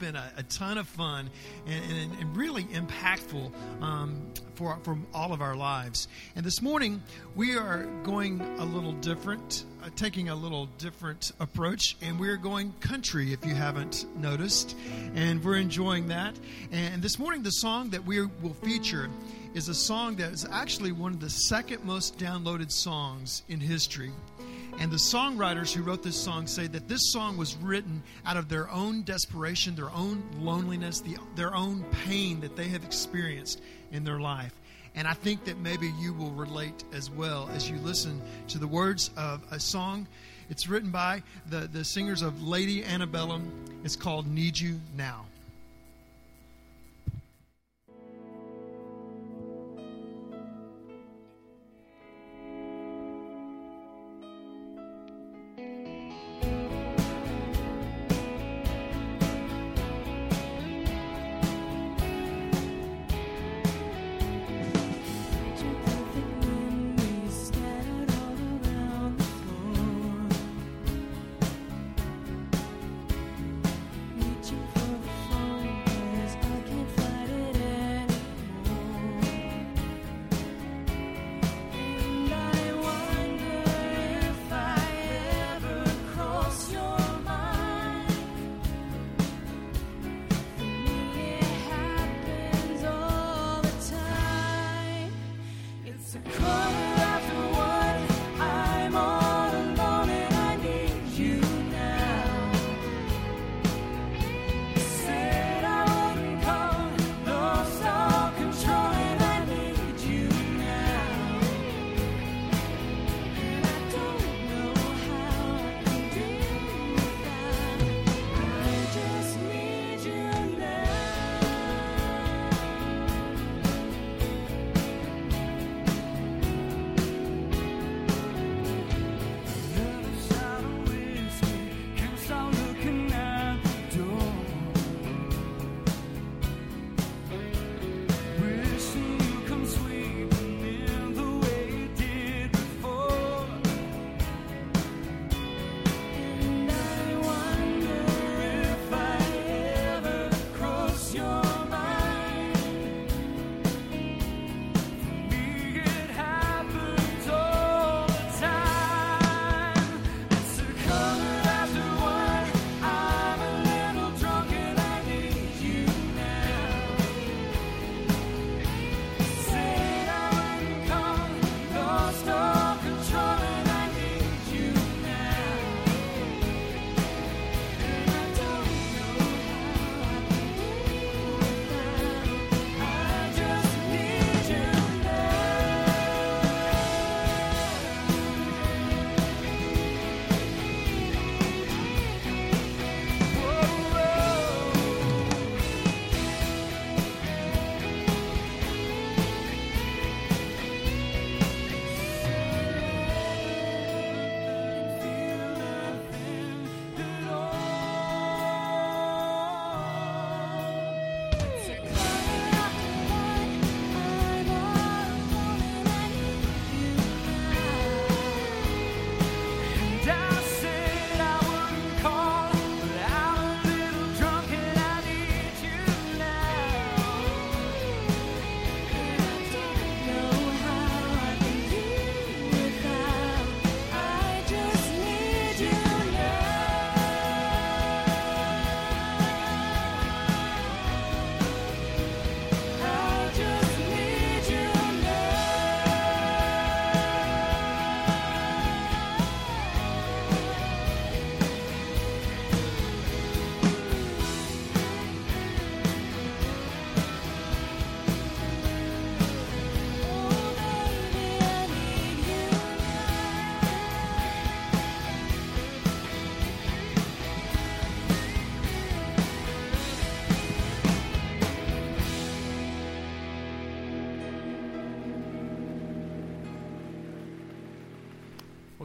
been a, a ton of fun and, and, and really impactful um, for, for all of our lives. And this morning, we are going a little different, uh, taking a little different approach, and we're going country, if you haven't noticed. And we're enjoying that. And this morning, the song that we will feature is a song that is actually one of the second most downloaded songs in history. And the songwriters who wrote this song say that this song was written out of their own desperation, their own loneliness, the, their own pain that they have experienced in their life. And I think that maybe you will relate as well as you listen to the words of a song. It's written by the, the singers of Lady Antebellum. It's called Need You Now.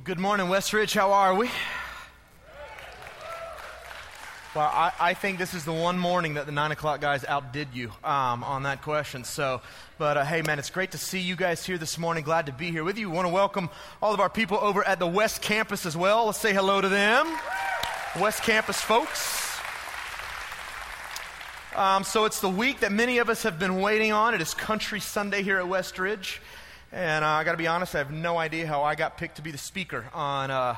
Good morning, Westridge. How are we? Well, I, I, think this is the one morning that the 9 o'clock guys outdid you um, on that question. So, but uh, hey, man, it's great to see you guys here this morning. Glad to be here with you. Want to welcome all of our people over at the West Campus as well. Let's say hello to them. West Campus folks. Um, so it's the week that many of us have been waiting on. It is Country Sunday here at Westridge. And uh, I got to be honest, I have no idea how I got picked to be the speaker on, uh,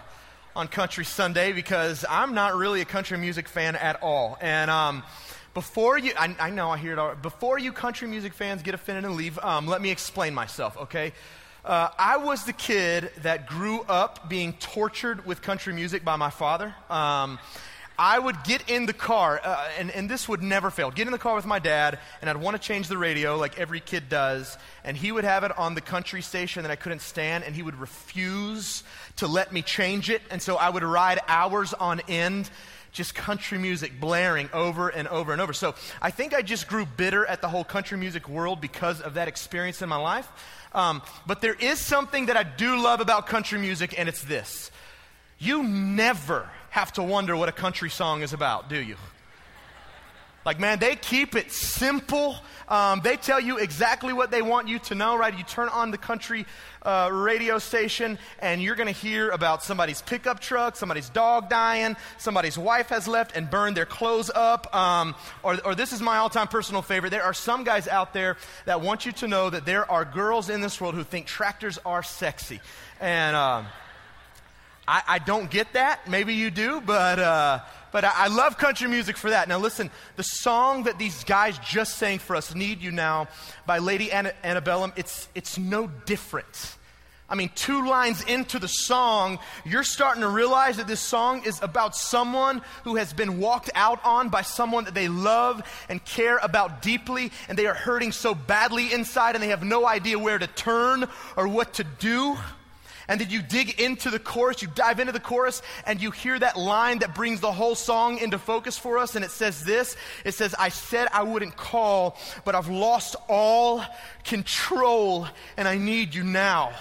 on Country Sunday because I'm not really a country music fan at all. And um, before you, I, I, know I hear it all, before you country music fans get offended and leave, um, let me explain myself, okay? Uh, I was the kid that grew up being tortured with country music by my father. Um, I would get in the car, uh, and, and this would never fail. Get in the car with my dad, and I'd want to change the radio like every kid does, and he would have it on the country station that I couldn't stand, and he would refuse to let me change it. And so I would ride hours on end, just country music blaring over and over and over. So I think I just grew bitter at the whole country music world because of that experience in my life. Um, but there is something that I do love about country music, and it's this you never have to wonder what a country song is about, do you? Like, man, they keep it simple. Um, they tell you exactly what they want you to know, right? You turn on the country uh, radio station, and you're going to hear about somebody's pickup truck, somebody's dog dying, somebody's wife has left and burned their clothes up. Um, or, or this is my all time personal favorite. There are some guys out there that want you to know that there are girls in this world who think tractors are sexy. And. Um, I, I don't get that. Maybe you do, but, uh, but I, I, love country music for that. Now, listen, the song that these guys just sang for us, Need You Now, by Lady Anna, Antebellum, it's, it's no different. I mean, two lines into the song, you're starting to realize that this song is about someone who has been walked out on by someone that they love and care about deeply, and they are hurting so badly inside, and they have no idea where to turn or what to do. And then you dig into the chorus, you dive into the chorus, and you hear that line that brings the whole song into focus for us. And it says this It says, I said I wouldn't call, but I've lost all control, and I need you now.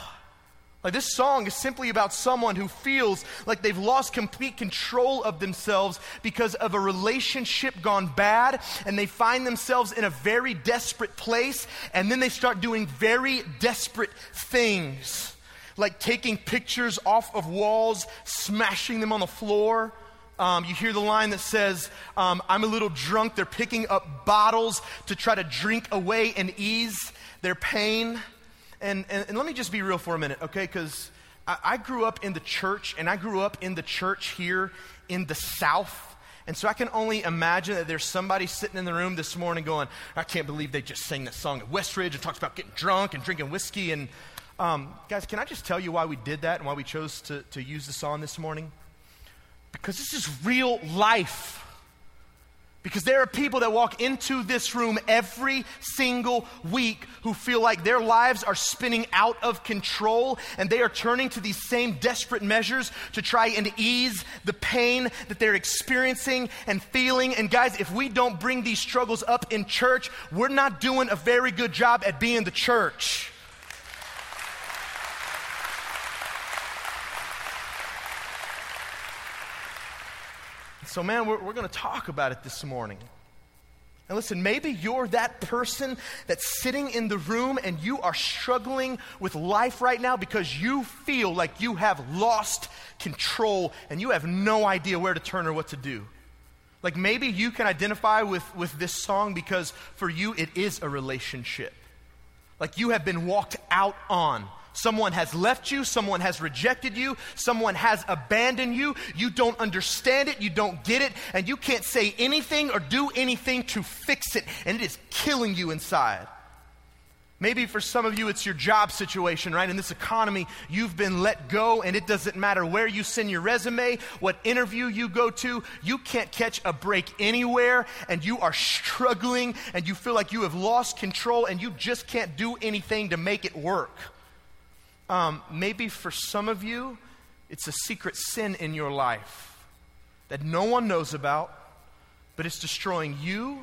Like this song is simply about someone who feels like they've lost complete control of themselves because of a relationship gone bad, and they find themselves in a very desperate place, and then they start doing very desperate things like taking pictures off of walls, smashing them on the floor. Um, you hear the line that says, um, I'm a little drunk. They're picking up bottles to try to drink away and ease their pain. And, and, and let me just be real for a minute, okay? Because I, I grew up in the church, and I grew up in the church here in the South. And so I can only imagine that there's somebody sitting in the room this morning going, I can't believe they just sang that song at Westridge and talks about getting drunk and drinking whiskey and um, guys, can I just tell you why we did that and why we chose to, to use the song this morning? Because this is real life. Because there are people that walk into this room every single week who feel like their lives are spinning out of control and they are turning to these same desperate measures to try and ease the pain that they're experiencing and feeling. And guys, if we don't bring these struggles up in church, we're not doing a very good job at being the church. So, man, we're, we're going to talk about it this morning. And listen, maybe you're that person that's sitting in the room and you are struggling with life right now because you feel like you have lost control and you have no idea where to turn or what to do. Like maybe you can identify with, with this song because for you it is a relationship. Like you have been walked out on. Someone has left you, someone has rejected you, someone has abandoned you. You don't understand it, you don't get it, and you can't say anything or do anything to fix it, and it is killing you inside. Maybe for some of you, it's your job situation, right? In this economy, you've been let go, and it doesn't matter where you send your resume, what interview you go to, you can't catch a break anywhere, and you are struggling, and you feel like you have lost control, and you just can't do anything to make it work. Um, maybe for some of you, it's a secret sin in your life that no one knows about, but it's destroying you,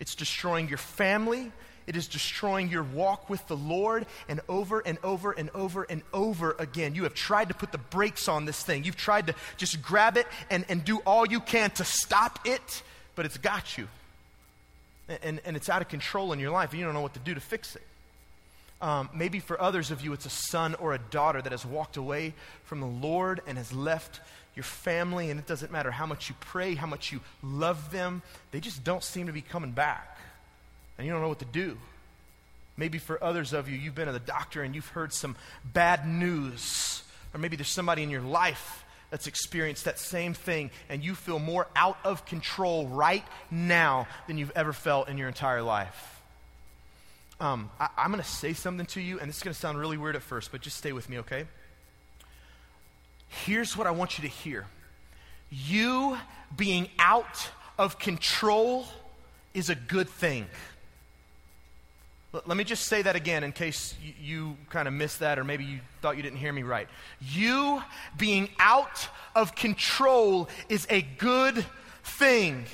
it's destroying your family, it is destroying your walk with the Lord, and over and over and over and over again. You have tried to put the brakes on this thing. You've tried to just grab it and, and do all you can to stop it, but it's got you. And, and it's out of control in your life, and you don't know what to do to fix it. Um, maybe for others of you, it's a son or a daughter that has walked away from the Lord and has left your family, and it doesn't matter how much you pray, how much you love them, they just don't seem to be coming back. And you don't know what to do. Maybe for others of you, you've been to the doctor and you've heard some bad news. Or maybe there's somebody in your life that's experienced that same thing, and you feel more out of control right now than you've ever felt in your entire life. Um, I, I'm going to say something to you, and this is going to sound really weird at first, but just stay with me, okay? Here's what I want you to hear you being out of control is a good thing. Let me just say that again in case you kind of missed that or maybe you thought you didn't hear me right. You being out of control is a good thing.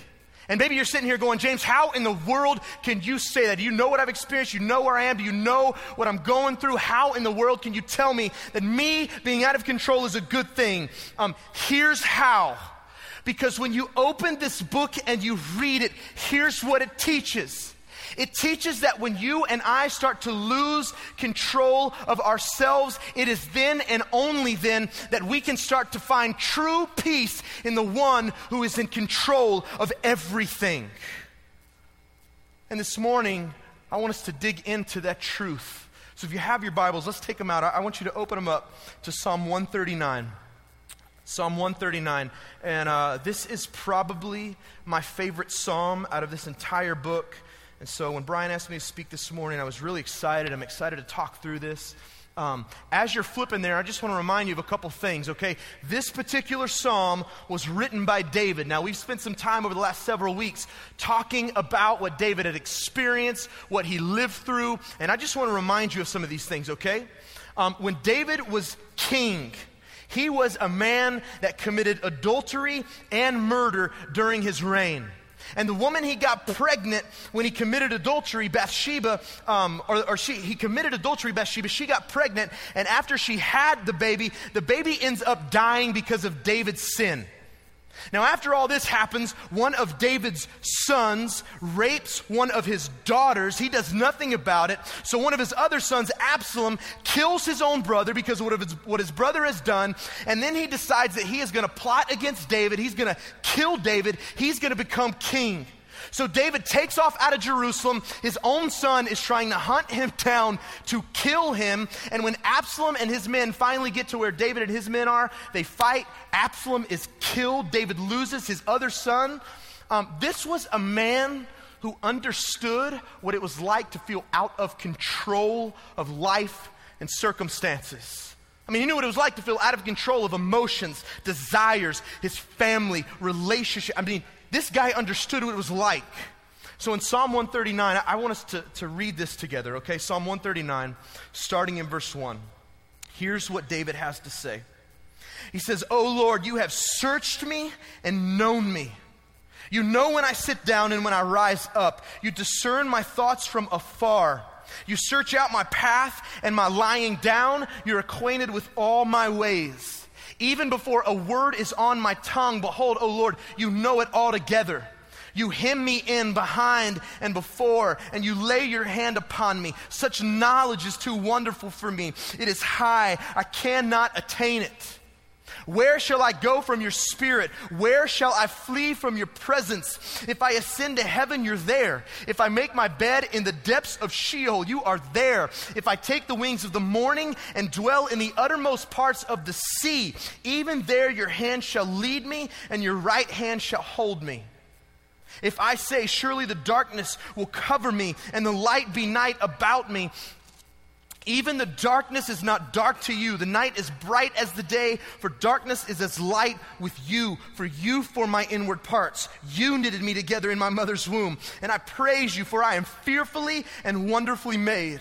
And maybe you're sitting here going, James, how in the world can you say that? Do you know what I've experienced? You know where I am? Do you know what I'm going through? How in the world can you tell me that me being out of control is a good thing? Um, here's how. Because when you open this book and you read it, here's what it teaches. It teaches that when you and I start to lose control of ourselves, it is then and only then that we can start to find true peace in the one who is in control of everything. And this morning, I want us to dig into that truth. So if you have your Bibles, let's take them out. I want you to open them up to Psalm 139. Psalm 139. And uh, this is probably my favorite psalm out of this entire book. And so when Brian asked me to speak this morning, I was really excited. I'm excited to talk through this. Um, as you're flipping there, I just want to remind you of a couple things, okay? This particular psalm was written by David. Now, we've spent some time over the last several weeks talking about what David had experienced, what he lived through, and I just want to remind you of some of these things, okay? Um, when David was king, he was a man that committed adultery and murder during his reign. And the woman he got pregnant when he committed adultery, Bathsheba, um, or, or she, he committed adultery, Bathsheba, she got pregnant. And after she had the baby, the baby ends up dying because of David's sin. Now, after all this happens, one of David's sons rapes one of his daughters. He does nothing about it. So, one of his other sons, Absalom, kills his own brother because of what his, what his brother has done. And then he decides that he is going to plot against David. He's going to kill David. He's going to become king. So David takes off out of Jerusalem. His own son is trying to hunt him down to kill him. And when Absalom and his men finally get to where David and his men are, they fight. Absalom is killed. David loses his other son. Um, this was a man who understood what it was like to feel out of control of life and circumstances. I mean, he knew what it was like to feel out of control of emotions, desires, his family, relationship. I mean, this guy understood what it was like. So in Psalm 139, I want us to, to read this together, okay? Psalm 139, starting in verse 1. Here's what David has to say He says, Oh Lord, you have searched me and known me. You know when I sit down and when I rise up. You discern my thoughts from afar. You search out my path and my lying down. You're acquainted with all my ways. Even before a word is on my tongue, behold, O Lord, you know it altogether. You hem me in behind and before, and you lay your hand upon me. Such knowledge is too wonderful for me. It is high, I cannot attain it. Where shall I go from your spirit? Where shall I flee from your presence? If I ascend to heaven, you're there. If I make my bed in the depths of Sheol, you are there. If I take the wings of the morning and dwell in the uttermost parts of the sea, even there your hand shall lead me and your right hand shall hold me. If I say, Surely the darkness will cover me and the light be night about me, even the darkness is not dark to you. The night is bright as the day, for darkness is as light with you. For you for my inward parts. You knitted me together in my mother's womb. And I praise you, for I am fearfully and wonderfully made.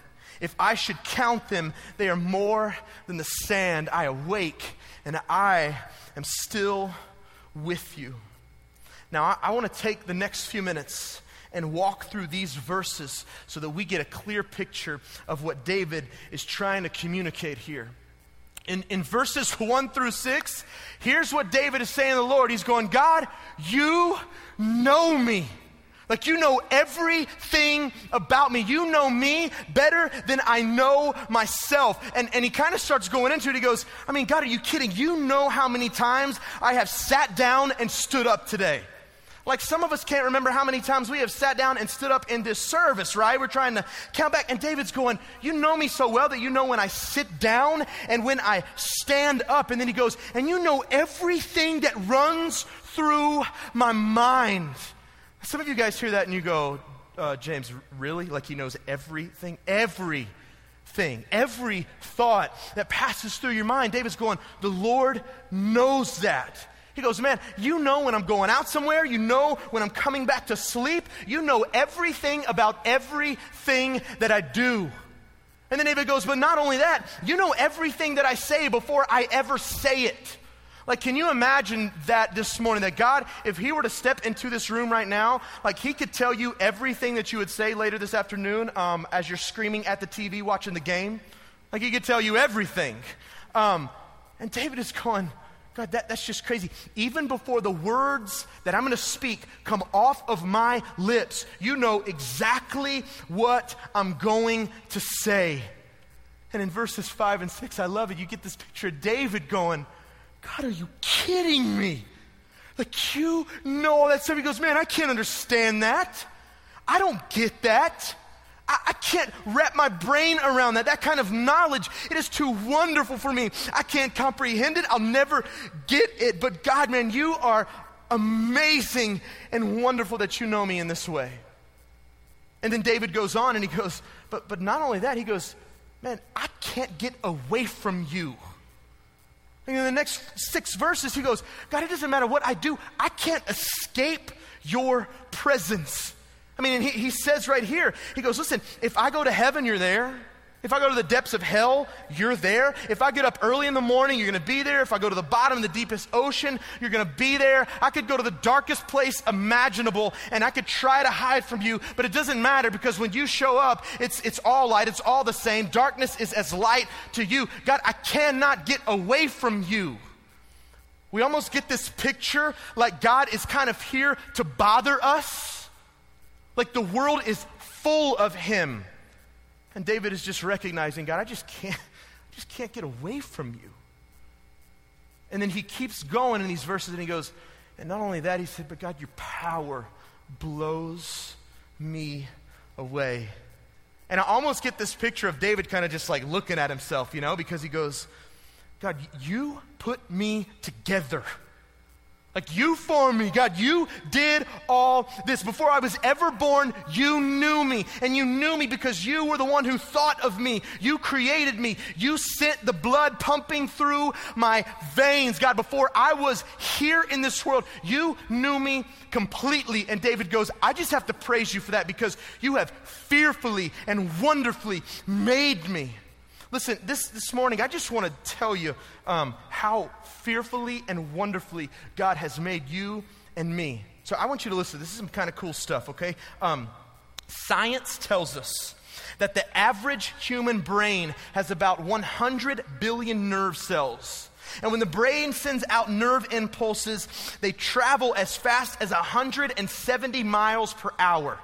If I should count them, they are more than the sand. I awake and I am still with you. Now, I, I want to take the next few minutes and walk through these verses so that we get a clear picture of what David is trying to communicate here. In, in verses 1 through 6, here's what David is saying to the Lord. He's going, God, you know me. Like, you know everything about me. You know me better than I know myself. And, and he kind of starts going into it. He goes, I mean, God, are you kidding? You know how many times I have sat down and stood up today. Like some of us can't remember how many times we have sat down and stood up in this service, right? We're trying to count back. And David's going, You know me so well that you know when I sit down and when I stand up. And then he goes, And you know everything that runs through my mind. Some of you guys hear that and you go, uh, James, really? Like he knows everything? Everything, every thought that passes through your mind. David's going, the Lord knows that. He goes, Man, you know when I'm going out somewhere. You know when I'm coming back to sleep. You know everything about everything that I do. And then David goes, But not only that, you know everything that I say before I ever say it. Like, can you imagine that this morning? That God, if He were to step into this room right now, like He could tell you everything that you would say later this afternoon um, as you're screaming at the TV watching the game. Like, He could tell you everything. Um, and David is going, God, that, that's just crazy. Even before the words that I'm going to speak come off of my lips, you know exactly what I'm going to say. And in verses 5 and 6, I love it. You get this picture of David going, God, are you kidding me? Like, you know all that stuff. He goes, Man, I can't understand that. I don't get that. I, I, can't wrap my brain around that. That kind of knowledge, it is too wonderful for me. I can't comprehend it. I'll never get it. But God, man, you are amazing and wonderful that you know me in this way. And then David goes on and he goes, But, but not only that, he goes, Man, I can't get away from you. And in the next six verses, he goes, God, it doesn't matter what I do, I can't escape your presence. I mean, he, he says right here, he goes, Listen, if I go to heaven, you're there. If I go to the depths of hell, you're there. If I get up early in the morning, you're going to be there. If I go to the bottom of the deepest ocean, you're going to be there. I could go to the darkest place imaginable and I could try to hide from you, but it doesn't matter because when you show up, it's, it's all light. It's all the same. Darkness is as light to you. God, I cannot get away from you. We almost get this picture like God is kind of here to bother us, like the world is full of Him. And David is just recognizing, God, I just can't, I just can't get away from you. And then he keeps going in these verses and he goes, and not only that, he said, but God, your power blows me away. And I almost get this picture of David kind of just like looking at himself, you know, because he goes, God, you put me together. Like you formed me, God. You did all this. Before I was ever born, you knew me. And you knew me because you were the one who thought of me. You created me. You sent the blood pumping through my veins, God. Before I was here in this world, you knew me completely. And David goes, I just have to praise you for that because you have fearfully and wonderfully made me. Listen, this, this morning, I just want to tell you um, how fearfully and wonderfully God has made you and me. So I want you to listen. This is some kind of cool stuff, okay? Um, science tells us that the average human brain has about 100 billion nerve cells. And when the brain sends out nerve impulses, they travel as fast as 170 miles per hour.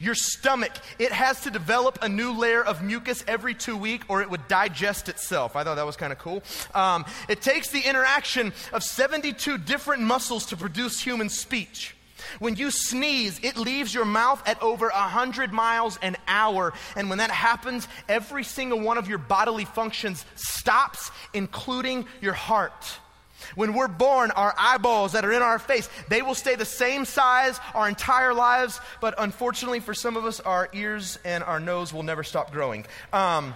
Your stomach, it has to develop a new layer of mucus every two weeks or it would digest itself. I thought that was kind of cool. Um, it takes the interaction of 72 different muscles to produce human speech. When you sneeze, it leaves your mouth at over 100 miles an hour. And when that happens, every single one of your bodily functions stops, including your heart. When we're born, our eyeballs that are in our face, they will stay the same size our entire lives, but unfortunately for some of us, our ears and our nose will never stop growing. Um,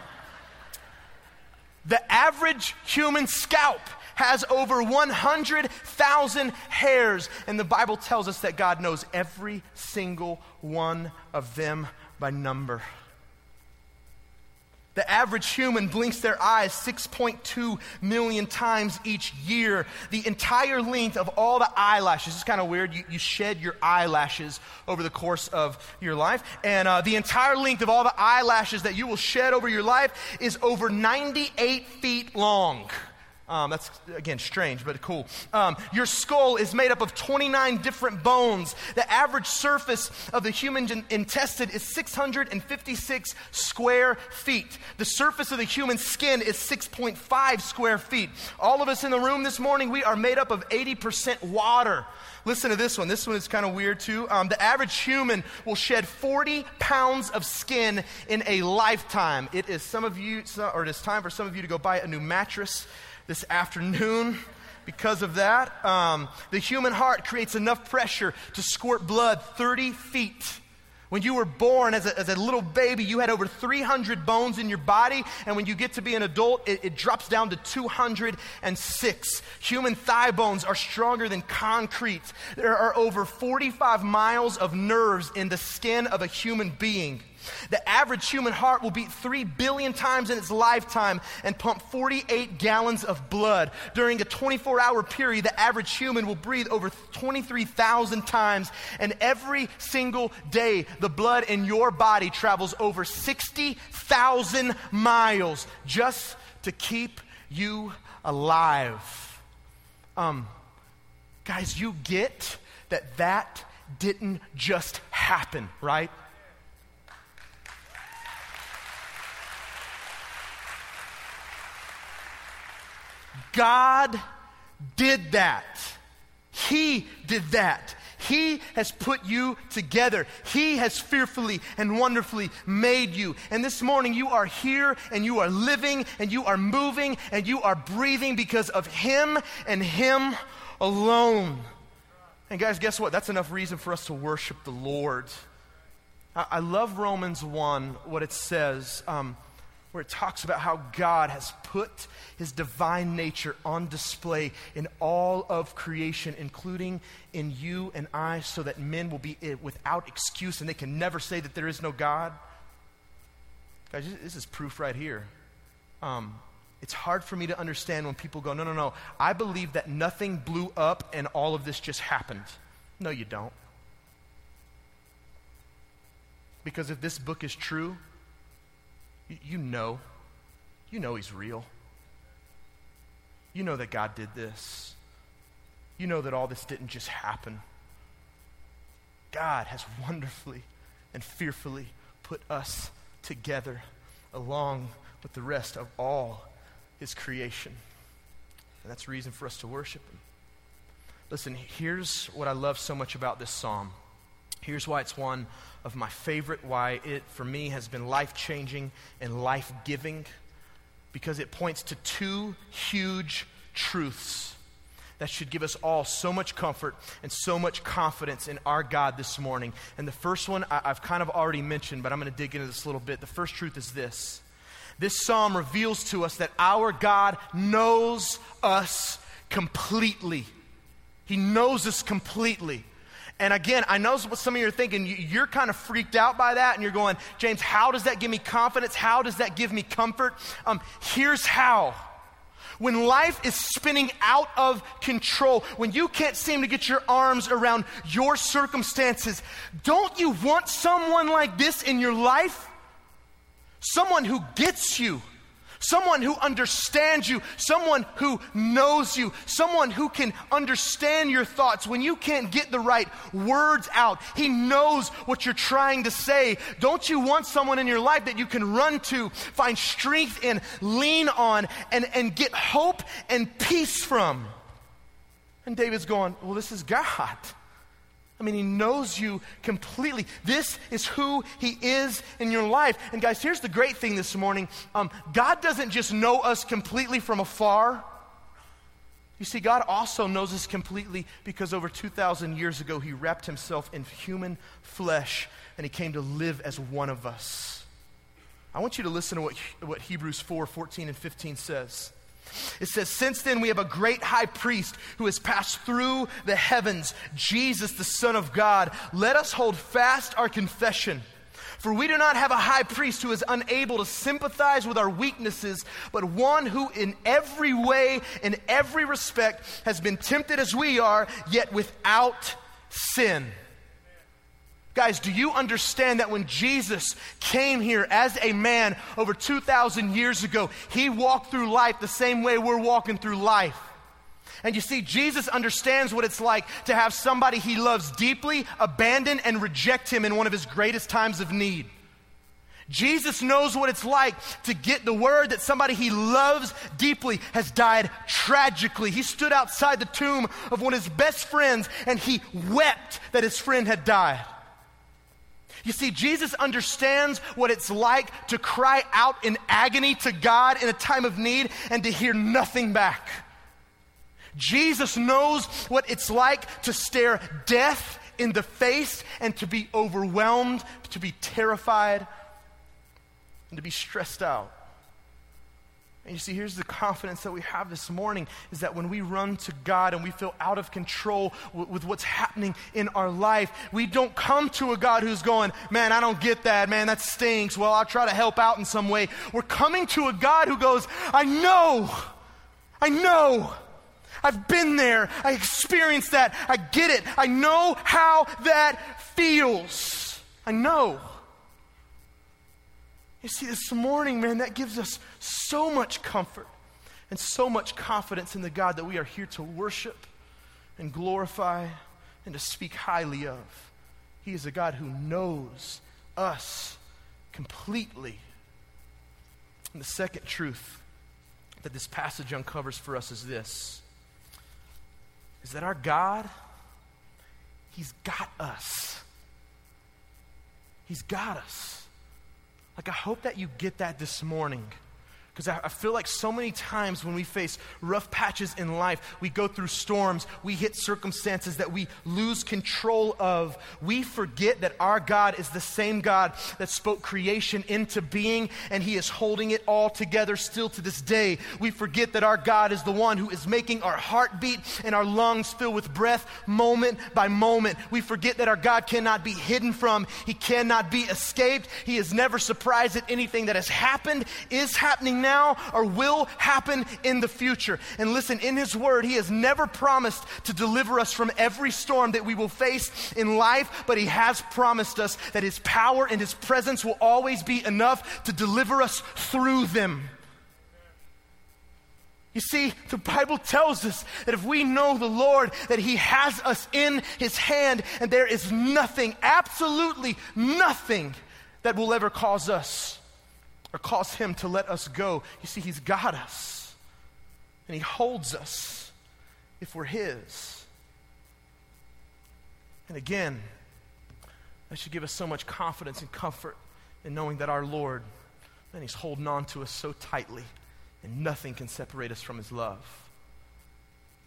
the average human scalp has over 100,000 hairs, and the Bible tells us that God knows every single one of them by number. The average human blinks their eyes 6.2 million times each year. The entire length of all the eyelashes, it's kind of weird. You, you, shed your eyelashes over the course of your life. And uh, the entire length of all the eyelashes that you will shed over your life is over 98 feet long. Um, that's, again, strange, but cool. Um, your skull is made up of 29 different bones. The average surface of the human intestine is 656 square feet. The surface of the human skin is 6.5 square feet. All of us in the room this morning, we are made up of 80% water. Listen to this one. This one is kind of weird too. Um, the average human will shed 40 pounds of skin in a lifetime. It is some of you, or it is time for some of you to go buy a new mattress this afternoon. Because of that, um, the human heart creates enough pressure to squirt blood 30 feet. When you were born as a, as a, little baby, you had over 300 bones in your body, and when you get to be an adult, it, it drops down to 206. Human thigh bones are stronger than concrete. There are over 45 miles of nerves in the skin of a human being. The average human heart will beat 3 billion times in its lifetime and pump 48 gallons of blood. During a 24 hour period, the average human will breathe over 23,000 times. And every single day, the blood in your body travels over 60,000 miles just to keep you alive. Um, guys, you get that that didn't just happen, right? God did that. He did that. He has put you together. He has fearfully and wonderfully made you. And this morning you are here and you are living and you are moving and you are breathing because of Him and Him alone. And guys, guess what? That's enough reason for us to worship the Lord. I, I love Romans 1, what it says. Um, where it talks about how God has put his divine nature on display in all of creation, including in you and I, so that men will be eh, without excuse and they can never say that there is no God. Guys, this is proof right here. Um, it's hard for me to understand when people go, no, no, no, I believe that nothing blew up and all of this just happened. No, you don't. Because if this book is true, you know. You know He's real. You know that God did this. You know that all this didn't just happen. God has wonderfully and fearfully put us together along with the rest of all His creation. And that's reason for us to worship Him. Listen, here's what I love so much about this psalm. Here's why it's one of my favorite, why it, for me, has been life changing and life giving, because it points to two huge truths that should give us all so much comfort and so much confidence in our God this morning. And the first one I, have kind of already mentioned, but I'm going to dig into this a little bit. The first truth is this this psalm reveals to us that our God knows us completely. He knows us completely. And again, I know what some of you are thinking. You're kind of freaked out by that, and you're going, James, how does that give me confidence? How does that give me comfort? Um, here's how. When life is spinning out of control, when you can't seem to get your arms around your circumstances, don't you want someone like this in your life? Someone who gets you someone who understands you, someone who knows you, someone who can understand your thoughts when you can't get the right words out. He knows what you're trying to say. Don't you want someone in your life that you can run to, find strength in, lean on, and, and get hope and peace from? And David's going, Well, this is God. I mean, he knows you completely. This is who he is in your life. And guys, here's the great thing this morning um, God doesn't just know us completely from afar. You see, God also knows us completely because over 2,000 years ago, he wrapped himself in human flesh and he came to live as one of us. I want you to listen to what, what Hebrews 4 14 and 15 says. It says, Since then we have a great high priest who has passed through the heavens, Jesus, the Son of God. Let us hold fast our confession. For we do not have a high priest who is unable to sympathize with our weaknesses, but one who in every way, in every respect, has been tempted as we are, yet without sin. Guys, do you understand that when Jesus came here as a man over 2,000 years ago, he walked through life the same way we're walking through life? And you see, Jesus understands what it's like to have somebody he loves deeply abandon and reject him in one of his greatest times of need. Jesus knows what it's like to get the word that somebody he loves deeply has died tragically. He stood outside the tomb of one of his best friends and he wept that his friend had died. You see, Jesus understands what it's like to cry out in agony to God in a time of need and to hear nothing back. Jesus knows what it's like to stare death in the face and to be overwhelmed, to be terrified, and to be stressed out. And you see, here's the confidence that we have this morning is that when we run to God and we feel out of control with, what's happening in our life, we don't come to a God who's going, Man, I don't get that, man, that stinks. Well, I'll try to help out in some way. We're coming to a God who goes, I know, I know I've been there. I experienced that. I get it. I know how that feels. I know. You see, this morning, man, that gives us so much comfort and so much confidence in the God that we are here to worship and glorify and to speak highly of. He is a God who knows us completely. And the second truth that this passage uncovers for us is this is that our God, He's got us. He's got us. Like, I hope that you get that this morning. Because I, I, feel like so many times when we face rough patches in life, we go through storms, we hit circumstances that we lose control of. We forget that our God is the same God that spoke creation into being, and He is holding it all together still to this day. We forget that our God is the one who is making our heart beat and our lungs fill with breath moment by moment. We forget that our God cannot be hidden from, He cannot be escaped. He is never surprised at anything that has happened, is happening now or will happen in the future. And listen, in His Word, He has never promised to deliver us from every storm that we will face in life, but He has promised us that His power and His presence will always be enough to deliver us through them. You see, the Bible tells us that if we know the Lord, that He has us in His hand, and there is nothing, absolutely nothing, that will ever cause us or cause Him to let us go. You see, He's got us, and He holds us if we're His. And again, that should give us so much confidence and comfort in knowing that our Lord, and He's holding on to us so tightly, and nothing can separate us from His love.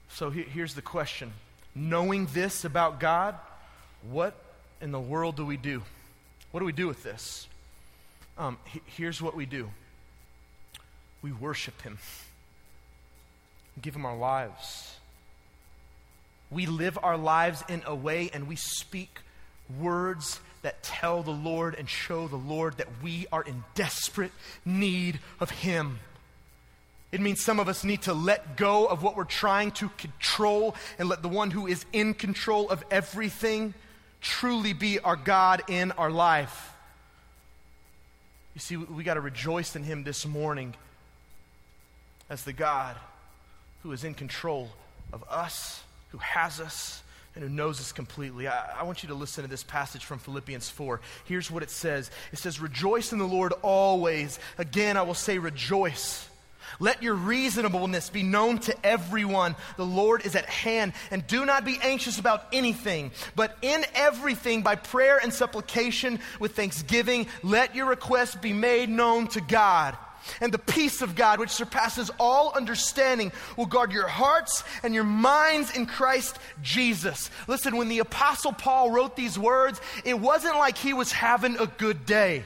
So he, here's the question Knowing this about God, what in the world do we do? What do we do with this? Um, he, here's what we do we worship Him, give Him our lives. We live our lives in a way and we speak words that tell the Lord and show the Lord that we are in desperate need of Him. It means some of us need to let go of what we're trying to control and let the one who is in control of everything truly be our God in our life. You see, we got to rejoice in Him this morning as the God who is in control of us, who has us, and who knows us completely. I, I, want you to listen to this passage from Philippians 4. Here's what it says It says, Rejoice in the Lord always. Again, I will say, rejoice. Let your reasonableness be known to everyone. The Lord is at hand. And do not be anxious about anything, but in everything, by prayer and supplication with thanksgiving, let your requests be made known to God. And the peace of God, which surpasses all understanding, will guard your hearts and your minds in Christ Jesus. Listen, when the Apostle Paul wrote these words, it wasn't like he was having a good day.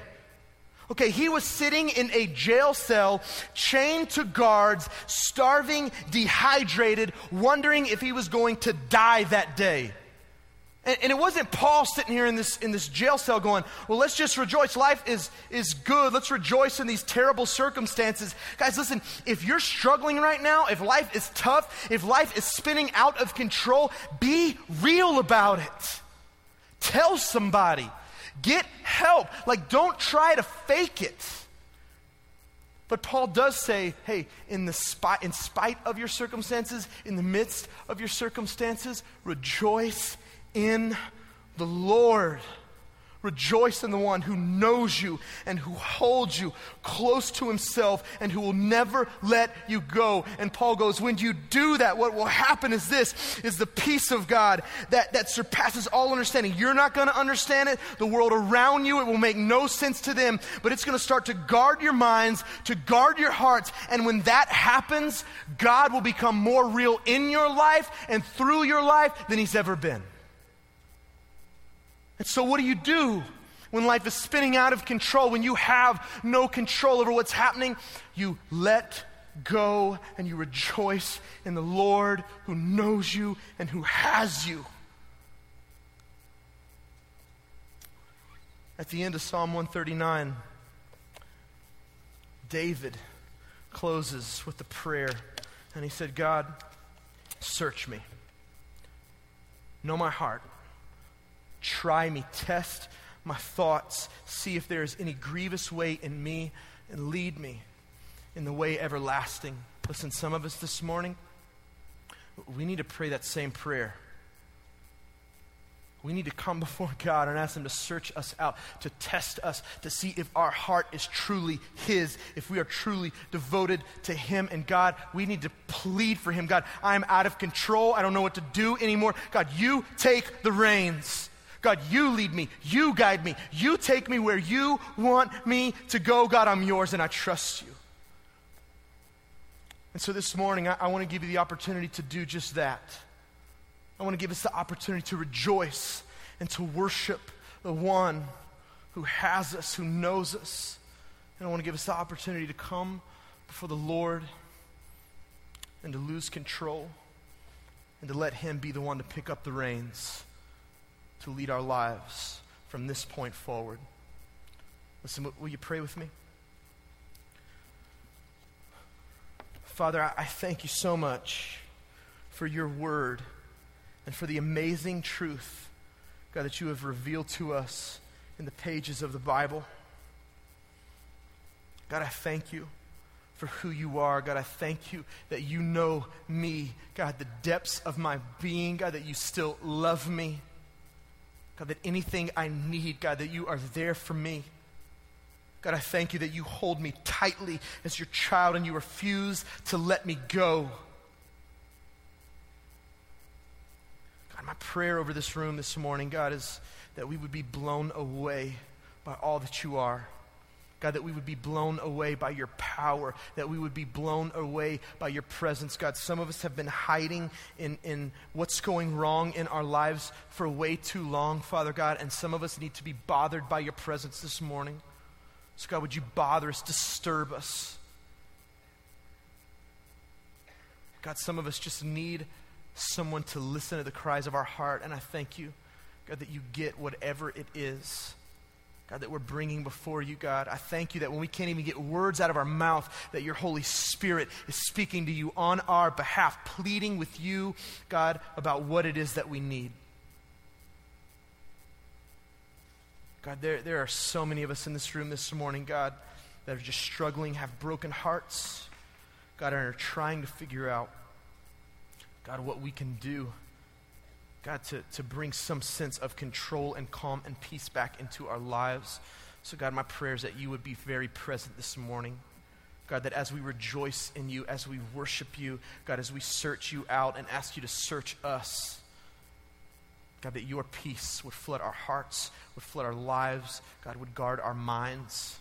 Okay, he was sitting in a jail cell, chained to guards, starving, dehydrated, wondering if he was going to die that day. And, and, it wasn't Paul sitting here in this, in this jail cell going, well, let's just rejoice. Life is, is good. Let's rejoice in these terrible circumstances. Guys, listen, if you're struggling right now, if life is tough, if life is spinning out of control, be real about it. Tell somebody. Get help. Like, don't try to fake it. But Paul does say, hey, in, the spite, in spite of your circumstances, in the midst of your circumstances, rejoice in the Lord. Rejoice in the one who knows you and who holds you close to himself and who will never let you go. And Paul goes, when you do that, what will happen is this, is the peace of God that, that surpasses all understanding. You're not going to understand it. The world around you, it will make no sense to them, but it's going to start to guard your minds, to guard your hearts. And when that happens, God will become more real in your life and through your life than he's ever been. And so, what do you do when life is spinning out of control, when you have no control over what's happening? You let go and you rejoice in the Lord who knows you and who has you. At the end of Psalm 139, David closes with a prayer, and he said, God, search me. Know my heart. Try me, test my thoughts, see if there is any grievous way in me, and lead me in the way everlasting. Listen, some of us this morning, we need to pray that same prayer. We need to come before God and ask Him to search us out, to test us, to see if our heart is truly His, if we are truly devoted to Him. And God, we need to plead for Him. God, I'm out of control. I don't know what to do anymore. God, you take the reins. God, you lead me. You guide me. You take me where you want me to go. God, I'm yours and I trust you. And so this morning, I, I want to give you the opportunity to do just that. I want to give us the opportunity to rejoice and to worship the one who has us, who knows us. And I want to give us the opportunity to come before the Lord and to lose control and to let Him be the one to pick up the reins to lead our lives from this point forward. Listen, will you pray with me? Father, I thank you so much for your word and for the amazing truth, God, that you have revealed to us in the pages of the Bible. God, I thank you for who you are. God, I thank you that you know me. God, the depths of my being. God, that you still love me. God, that anything I need, God, that you are there for me. God, I thank you that you hold me tightly as your child and you refuse to let me go. God, my prayer over this room this morning, God, is that we would be blown away by all that you are. God, that we would be blown away by your power, that we would be blown away by your presence. God, some of us have been hiding in, in what's going wrong in our lives for way too long, Father God, and some of us need to be bothered by your presence this morning. So, God, would you bother us, disturb us? God, some of us just need someone to listen to the cries of our heart, and I thank you, God, that you get whatever it is God, that we're bringing before you, God. I thank you that when we can't even get words out of our mouth, that your Holy Spirit is speaking to you on our behalf, pleading with you, God, about what it is that we need. God, there, there are so many of us in this room this morning, God, that are just struggling, have broken hearts, God, and are trying to figure out, God, what we can do God, to, to bring some sense of control and calm and peace back into our lives. So, God, my prayer is that you would be very present this morning. God, that as we rejoice in you, as we worship you, God, as we search you out and ask you to search us, God, that your peace would flood our hearts, would flood our lives, God, would guard our minds.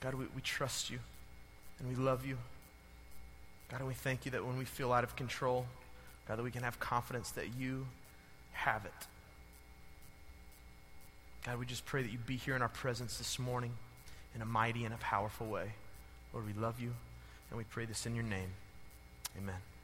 God, we, we trust you and we love you. God, we thank you that when we feel out of control, God, that we can have confidence that you have it. God, we just pray that you be here in our presence this morning in a mighty and a powerful way. Lord, we love you, and we pray this in your name. Amen.